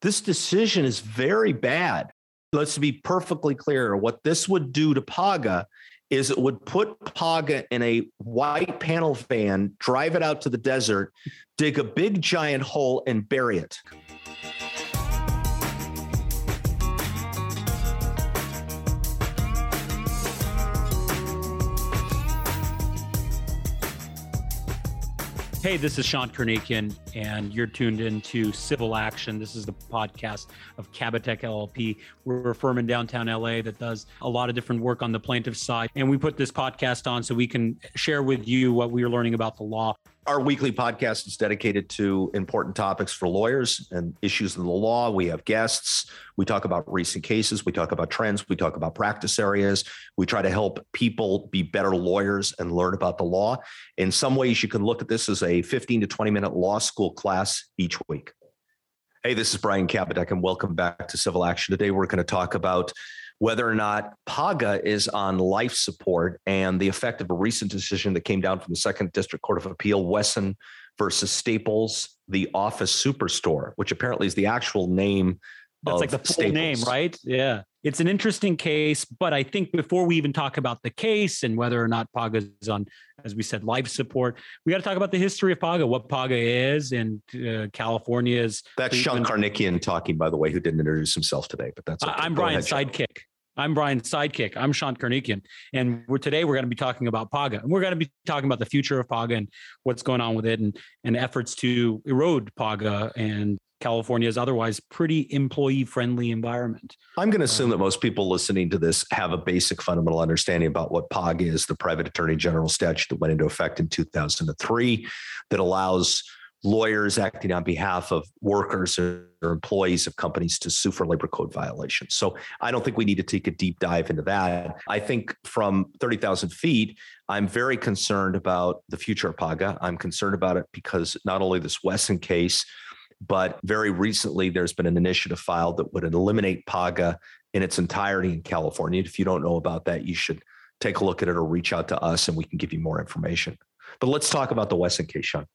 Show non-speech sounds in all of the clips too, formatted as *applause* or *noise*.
This decision is very bad. Let's be perfectly clear. What this would do to Paga is it would put Paga in a white panel van, drive it out to the desert, dig a big giant hole, and bury it. Hey, this is Sean Karnikian, and you're tuned into Civil Action. This is the podcast of Kabateck LLP. We're a firm in downtown LA that does a lot of different work on the plaintiff side. And we put this podcast on so we can share with you what we are learning about the law. Our weekly podcast is dedicated to important topics for lawyers and issues in the law. We have guests. We talk about recent cases. We talk about trends. We talk about practice areas. We try to help people be better lawyers and learn about the law. In some ways, you can look at this as a 15 to 20 minute law school class each week. Hey, this is Brian Kabateck, and welcome back to Civil Action. Today, we're going to talk about whether or not Paga is on life support and the effect of a recent decision that came down from the Second District Court of Appeal, Wesson versus Staples, the Office Superstore, which apparently is the actual name. That's like the full Staples. name, right? Yeah. It's an interesting case, but I think before we even talk about the case and whether or not Paga is on, as we said, life support, we got to talk about the history of Paga, what Paga is, and uh, California's. That's Sean Karnikian talking, by the way, who didn't introduce himself today, but that's. Okay. I'm Brian's sidekick. I'm Brian sidekick. I'm Sean Karnikian. And we're, today we're going to be talking about Paga. And we're going to be talking about the future of Paga and what's going on with it and, and efforts to erode Paga and California's otherwise pretty employee friendly environment. I'm going to assume that most people listening to this have a basic fundamental understanding about what PAGA is, the private attorney general statute that went into effect in 2003 that allows lawyers acting on behalf of workers or employees of companies to sue for labor code violations. So I don't think we need to take a deep dive into that. I think from 30,000 feet, I'm very concerned about the future of PAGA. I'm concerned about it because not only this Wesson case, but very recently there's been an initiative filed that would eliminate PAGA in its entirety in California. If you don't know about that, you should take a look at it or reach out to us and we can give you more information. But let's talk about the Wesson case, Sean.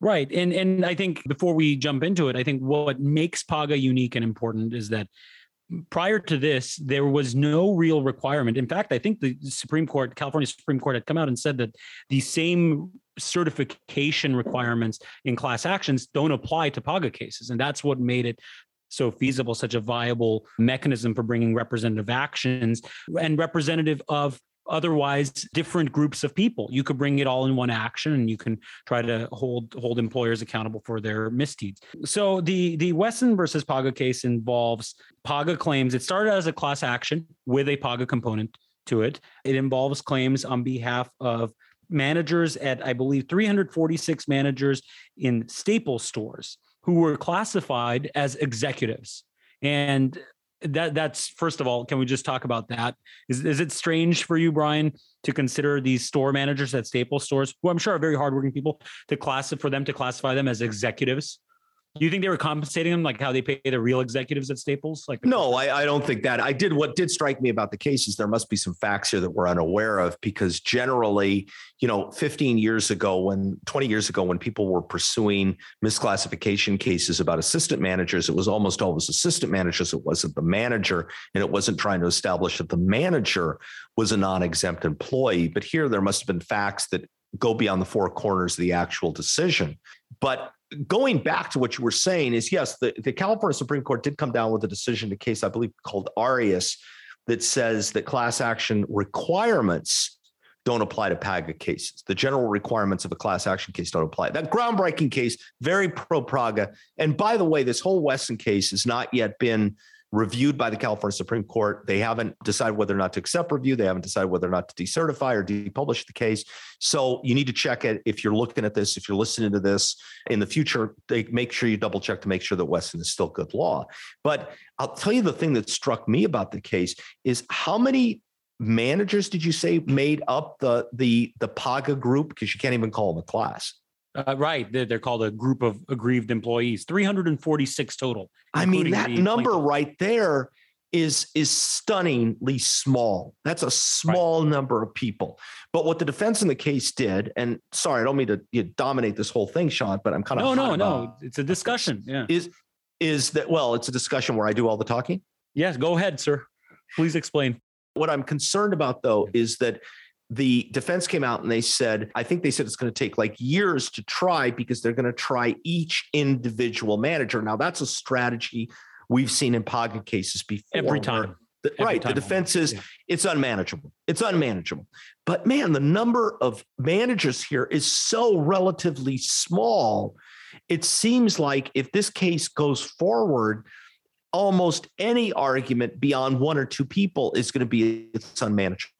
Right. And and I think before we jump into it, I think what makes Paga unique and important is that prior to this, there was no real requirement. In fact, I think the Supreme Court, California Supreme Court had come out and said that the same certification requirements in class actions don't apply to PAGA cases. And that's what made it so feasible, such a viable mechanism for bringing representative actions and representative of otherwise different groups of people. You could bring it all in one action and you can try to hold hold employers accountable for their misdeeds. So the the Wesson versus Paga case involves Paga claims. It started as a class action with a Paga component to it. It involves claims on behalf of managers at I believe 346 managers in Staples stores who were classified as executives. And that that's first of all can we just talk about that? Is, is it strange for you brian to consider these store managers at staples stores who i'm sure are very hardworking people to class for them to classify them as executives do you think they were compensating them like how they pay the real executives at Staples? Like no, I, I, don't think that. I did what did strike me about the case is there must be some facts here that we're unaware of because generally, you know, 15 years ago, when 20 years ago, when people were pursuing misclassification cases about assistant managers, it was almost always assistant managers. It wasn't the manager, and it wasn't trying to establish that the manager was a non-exempt employee. But here, there must have been facts that go beyond the four corners of the actual decision. But going back to what you were saying is yes, the, the California Supreme Court did come down with a decision, a case I believe called Arias, that says that class action requirements don't apply to PAGA cases. The general requirements of a class action case don't apply. That groundbreaking case, very pro PAGA. And by the way, this whole Wesson case has not yet been reviewed by the California Supreme Court. They haven't decided whether or not to accept review. They haven't decided whether or not to decertify or depublish the case. So you need to check it if you're looking at this, if you're listening to this in the future, they make sure you double check to make sure that Wesson is still good law. But I'll tell you the thing that struck me about the case is how many managers did you say made up the the the PAGA group? Because you can't even call them a class. Uh, right. They're, they're, called a group of aggrieved employees, 346 total. I mean, that number plaintiff. right there is is stunningly small. That's a small right. number of people. But what the defense in the case did, and sorry, I don't mean to you know, dominate this whole thing, Sean, but I'm kind of no, no, no. It's a discussion. Yeah, is is that, well, it's a discussion where I do all the talking. Yes, go ahead, sir. Please explain. What I'm concerned about, though, is that the defense came out and they said, I think they said it's going to take like years to try because they're going to try each individual manager. Now, that's a strategy we've seen in PAGA cases before. Every time. The, Every right. time. The defense is Yeah. it's unmanageable. It's unmanageable. But man, the number of managers here is so relatively small. It seems like if this case goes forward, almost any argument beyond one or two people is going to be it's unmanageable.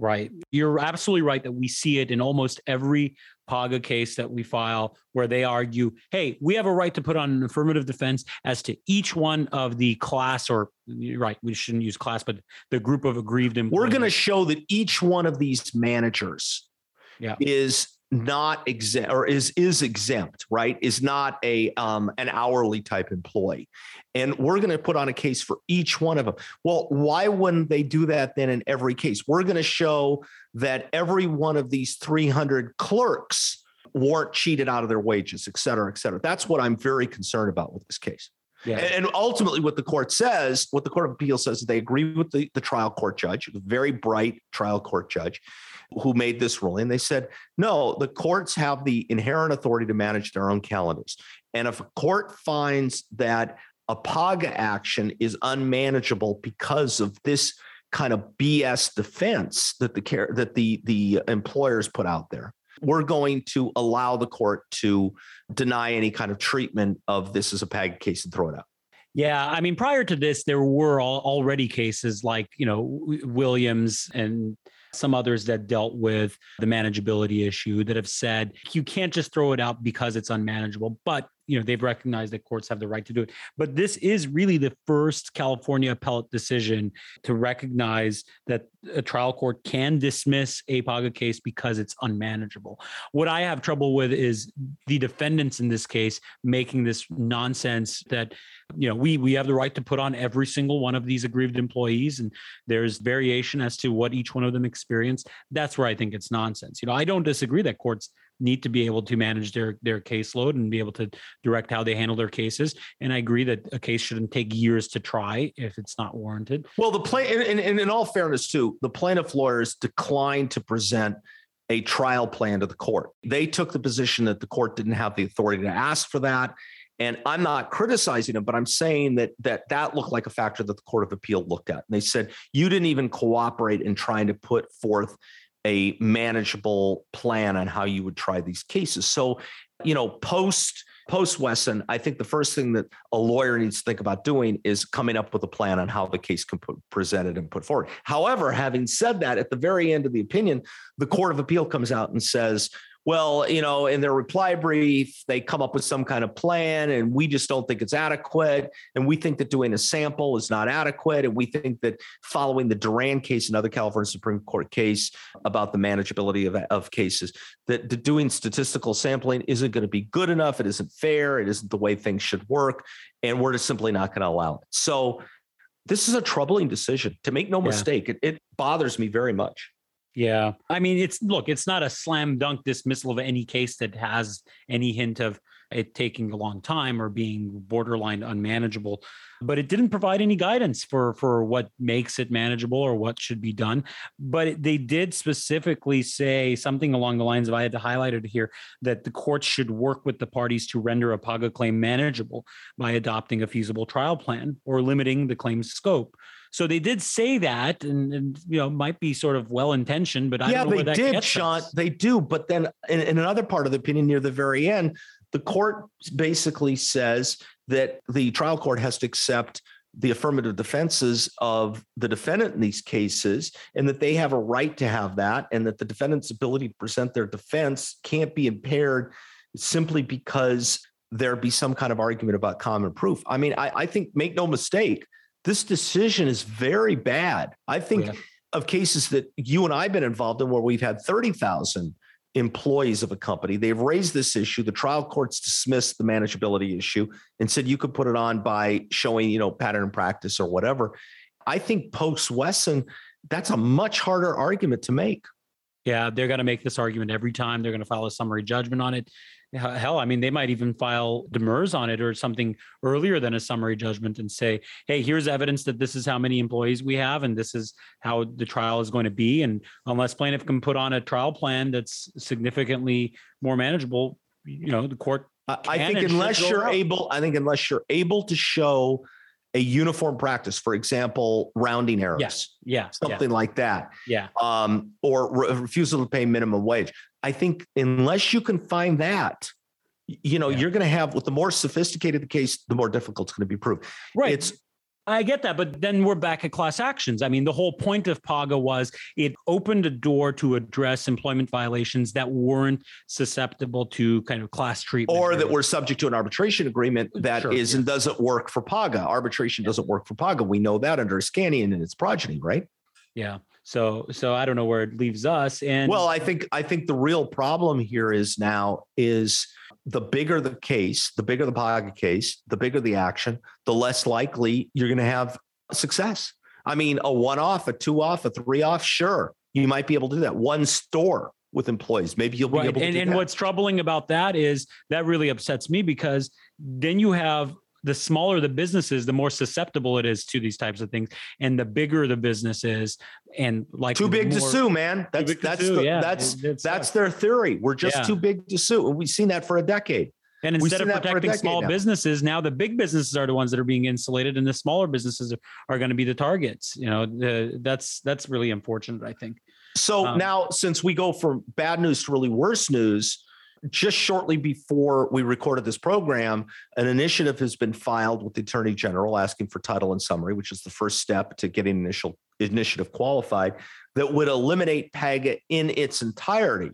Right. You're absolutely right that we see it in almost every PAGA case that we file where they argue, hey, we have a right to put on an affirmative defense as to each one of the class, or you're right, we shouldn't use class, but the group of aggrieved employees. We're going to show that each one of these managers Yeah. is not exempt or is is exempt, right? Is not a um, an hourly type employee, and we're going to put on a case for each one of them. Well, why wouldn't they do that then in every case? We're going to show that every one of these 300 clerks weren't cheated out of their wages, et cetera, et cetera. That's what I'm very concerned about with this case. Yeah. And ultimately, what the court says, what the Court of Appeal says, is they agree with the, the trial court judge, very bright trial court judge who made this ruling. They said, no, the courts have the inherent authority to manage their own calendars. And if a court finds that a PAGA action is unmanageable because of this kind of BS defense that the care that the the employers put out there, we're going to allow the court to deny any kind of treatment of this as a PAGA case and throw it out. Yeah, I mean, prior to this, there were al- already cases like you know Williams and some others that dealt with the manageability issue that have said you can't just throw it out because it's unmanageable. But you know they've recognized that courts have the right to do it. But this is really the first California appellate decision to recognize that a trial court can dismiss a PAGA case because it's unmanageable. What I have trouble with is the defendants in this case making this nonsense that you know we we have the right to put on every single one of these aggrieved employees and there's variation as to what each one of them experienced that's where i think it's nonsense you know i don't disagree that courts need to be able to manage their their caseload and be able to direct how they handle their cases and i agree that a case shouldn't take years to try if it's not warranted Well, the play, and, and in all fairness, too, the plaintiff lawyers declined to present a trial plan to the court. They took the position that the court didn't have the authority to ask for that. And I'm not criticizing them, but I'm saying that that that looked like a factor that the Court of Appeal looked at. And they said you didn't even cooperate in trying to put forth a manageable plan on how you would try these cases. So, you know, post post Wesson, I think the first thing that a lawyer needs to think about doing is coming up with a plan on how the case can put presented and put forward. However, having said that, at the very end of the opinion, the Court of Appeal comes out and says, well, you know, in their reply brief, they come up with some kind of plan, and we just don't think it's adequate. And we think that doing a sample is not adequate. And we think that following the Duran case, another California Supreme Court case about the manageability of, of cases, that, that doing statistical sampling isn't going to be good enough. It isn't fair. It isn't the way things should work. And we're just simply not going to allow it. So this is a troubling decision. To make no Yeah. mistake, it, it bothers me very much. Yeah. I mean, it's look, it's not a slam dunk dismissal of any case that has any hint of it taking a long time or being borderline unmanageable, but it didn't provide any guidance for for what makes it manageable or what should be done. But they did specifically say something along the lines of I had to highlight it here that the courts should work with the parties to render a PAGA claim manageable by adopting a feasible trial plan or limiting the claim's scope. So they did say that, and, and you know, might be sort of well intentioned, but I yeah, don't know they where that did, gets Sean. us. They do. But then in, in another part of the opinion near the very end, the court basically says that the trial court has to accept the affirmative defenses of the defendant in these cases and that they have a right to have that and that the defendant's ability to present their defense can't be impaired simply because there be some kind of argument about common proof. I mean, I, I think, make no mistake, this decision is very bad. I think Yeah. of cases that you and I've been involved in where we've had 30,000 employees of a company. They've raised this issue. The trial courts dismissed the manageability issue and said you could put it on by showing, you know, pattern and practice or whatever. I think post Wesson, that's a much harder argument to make. Yeah, they're going to make this argument every time. They're going to file a summary judgment on it. Hell, I mean, they might even file demurs on it or something earlier than a summary judgment and say, hey, here's evidence that this is how many employees we have and this is how the trial is going to be. And unless plaintiff can put on a trial plan that's significantly more manageable, you know, the court. I think unless you're able, I think unless you're able to show a uniform practice, for example, rounding errors. Yes. Yeah. Something yeah. like that. Yeah. Um, or re- refusal to pay minimum wage. I think unless you can find that, you know, yeah. you're going to have with the more sophisticated the case, the more difficult it's going to be proved. Right. It's I get that, but then we're back at class actions. I mean, the whole point of PAGA was it opened a door to address employment violations that weren't susceptible to kind of class treatment, or that were subject to an arbitration agreement uh, that sure, is yeah. and doesn't work for PAGA. Arbitration yeah. doesn't work for PAGA. We know that under Iskanian and its progeny, right? Yeah. So so I don't know where it leaves us. And well, I think I think the real problem here is now is the bigger the case, the bigger the PAGA case, the bigger the action, the less likely you're going to have success. I mean, a one off, a two off, a three off, sure, you might be able to do that. One store with employees, maybe you'll be right. able to. And, and that. what's troubling about that is that really upsets me because then you have the smaller the business is, the more susceptible it is to these types of things, and the bigger the business is, and like too big more, to sue, man. That's that's sue, the, yeah. that's that's their theory. We're just yeah. too big to sue, and we've seen that for a decade. And instead of protecting small now. businesses, now the big businesses are the ones that are being insulated, and the smaller businesses are, are going to be the targets. You know, the, that's that's really unfortunate. I think. So um, now, since we go from bad news to really worse news, just shortly before we recorded this program, an initiative has been filed with the Attorney General asking for title and summary, which is the first step to getting initial initiative qualified, that would eliminate PAGA in its entirety.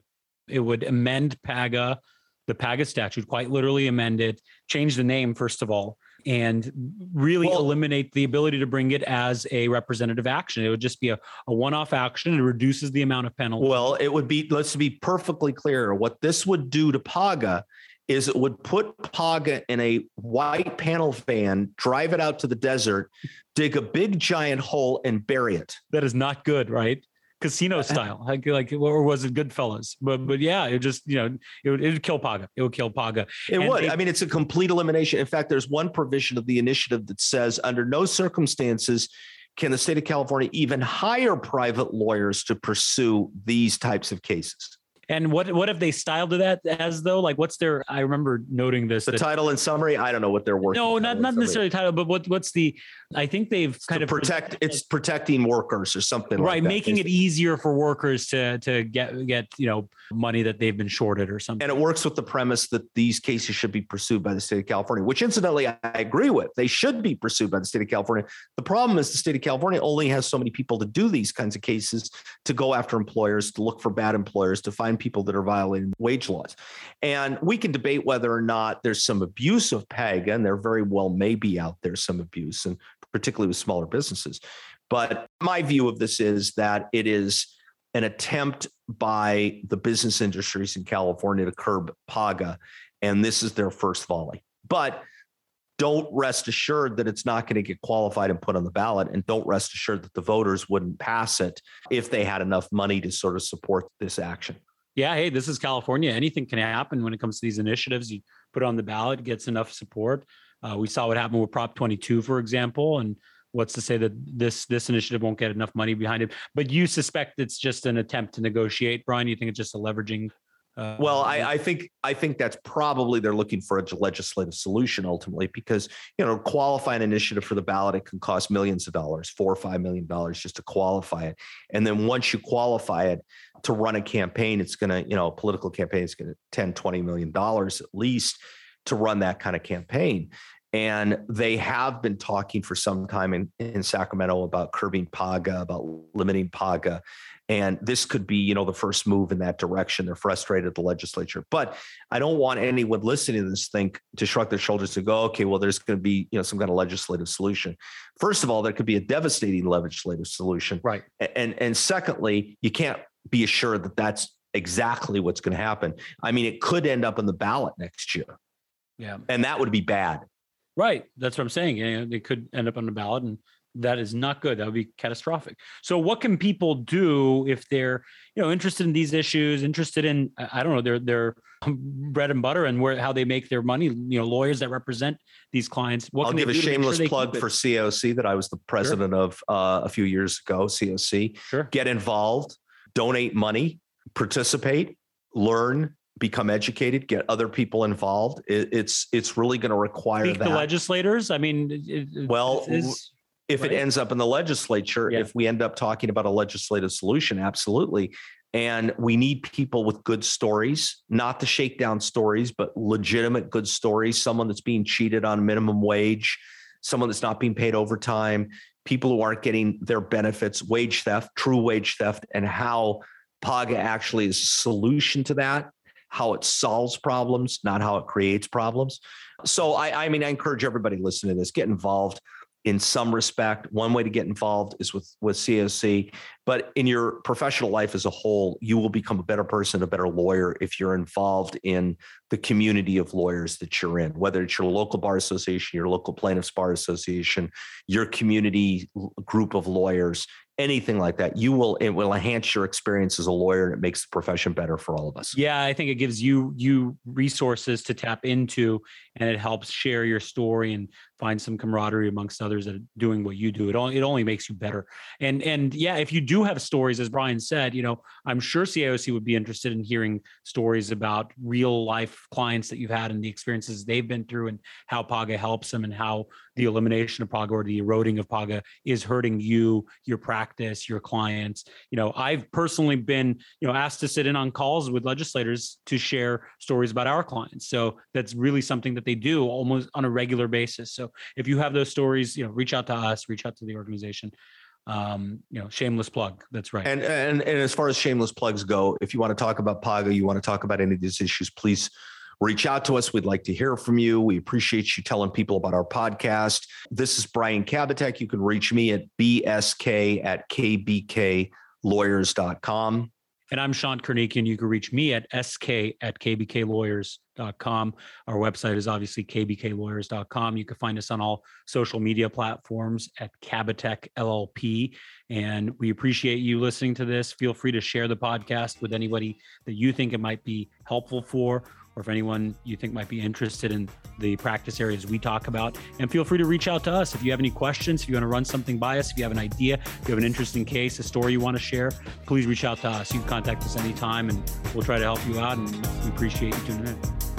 It would amend PAGA, the PAGA statute, quite literally amend it, change the name, first of all, and really well, eliminate the ability to bring it as a representative action. It would just be a, a one off action. It reduces the amount of penalty. Well, it would be, let's be perfectly clear. What this would do to PAGA is it would put PAGA in a white panel van, drive it out to the desert, dig a big giant hole, and bury it. That is not good, right? Casino uh-huh. style, like like or was it Goodfellas? But but yeah, it just you know it would, it would kill Paga. It would kill Paga. It and would. I mean, it's a complete elimination. In fact, there's one provision of the initiative that says under no circumstances can the state of California even hire private lawyers to pursue these types of cases. And what what have they styled to that as though? Like, what's their? I remember noting this. The that, title and summary. I don't know what they're working. No, not not necessarily title, but what what's the? I think they've kind of protect. It's protecting workers or something. Right, like making it easier for workers to to get get you know money that they've been shorted or something. And it works with the premise that these cases should be pursued by the state of California, which incidentally I agree with. They should be pursued by the state of California. The problem is the state of California only has so many people to do these kinds of cases, to go after employers, to look for bad employers, to find people that are violating wage laws. And we can debate whether or not there's some abuse of PAGA, and there very well may be out there some abuse, and particularly with smaller businesses. But my view of this is that it is an attempt by the business industries in California to curb PAGA, and this is their first volley. But don't rest assured that it's not going to get qualified and put on the ballot, and don't rest assured that the voters wouldn't pass it if they had enough money to sort of support this action. Yeah, hey, this is California. Anything can happen when it comes to these initiatives. You put on the ballot, gets enough support. Uh, we saw what happened with Prop 22, for example, and what's to say that this this initiative won't get enough money behind it? But you suspect it's just an attempt to negotiate brian? You think it's just a leveraging uh, well, I, I, think I think that's probably they're looking for a legislative solution ultimately because you know qualify an initiative for the ballot it can cost millions of dollars, four or five million dollars just to qualify it, and then once you qualify it to run a campaign, it's going to you know a political campaign is going to 10, 20 million dollars at least to run that kind of campaign. And they have been talking for some time in, in Sacramento about curbing PAGA, about limiting PAGA. And this could be, you know, the first move in that direction. They're frustrated at the legislature. But I don't want anyone listening to this think to shrug their shoulders to go, okay, well, there's going to be, you know, some kind of legislative solution. First of all, there could be a devastating legislative solution. Right. And and secondly, you can't be assured that that's exactly what's going to happen. I mean, it could end up on the ballot next year. Yeah. And that would be bad. Right. That's what I'm saying. They could end up on the ballot and that is not good. That would be catastrophic. So, what can people do if they're, you know, interested in these issues, interested in, I don't know, their their *laughs* bread and butter and where how they make their money? You know, lawyers that represent these clients. What I'll give a shameless sure plug for CAOC that I was the president sure. of uh, a few years ago. CAOC. Sure. Get involved, donate money, participate, learn, become educated, get other people involved. It, it's it's really going to require Speak that. the legislators. I mean, it, well, is, if right? it ends up in the legislature, yeah. if we end up talking about a legislative solution, absolutely. And we need people with good stories, not the shakedown stories, but legitimate good stories. Someone that's being cheated on minimum wage, someone that's not being paid overtime, people who aren't getting their benefits, wage theft, true wage theft, and how PAGA actually is a solution to that how it solves problems, not how it creates problems. So I, I mean, I encourage everybody listening to this, get involved in some respect. One way to get involved is with with CAOC, but in your professional life as a whole, you will become a better person, a better lawyer if you're involved in the community of lawyers that you're in, whether it's your local bar association, your local plaintiffs bar association, your community group of lawyers anything like that you will it will enhance your experience as a lawyer and it makes the profession better for all of us. Yeah i think it gives you you resources to tap into and it helps share your story and find some camaraderie amongst others that are doing what you do it only it only makes you better. And and yeah if you do have stories as brian said you know i'm sure CAOC would be interested in hearing stories about real life clients that you've had and the experiences they've been through and how paga helps them and how the elimination of paga or the eroding of paga is hurting you your practice your clients. You know i've personally been you know asked to sit in on calls with legislators to share stories about our clients. So that's really something that they do almost on a regular basis. So if you have those stories you know reach out to us reach out to the organization um, you know, shameless plug. That's right. And, and and as far as shameless plugs go, if you want to talk about Paga, you want to talk about any of these issues, please reach out to us. We'd like to hear from you. We appreciate you telling people about our podcast. This is Brian Kabateck. You can reach me at bsk at kbklawyers.com. And I'm Sean Karnikian. You can reach me at sk at kbklawyers.com. Our website is obviously kbklawyers.com. You can find us on all social media platforms at Kabateck LLP. And we appreciate you listening to this. Feel free to share the podcast with anybody that you think it might be helpful for or if anyone you think might be interested in the practice areas we talk about. And feel free to reach out to us if you have any questions, if you want to run something by us, if you have an idea, if you have an interesting case, a story you want to share, please reach out to us. You can contact us anytime and we'll try to help you out. And we appreciate you tuning in.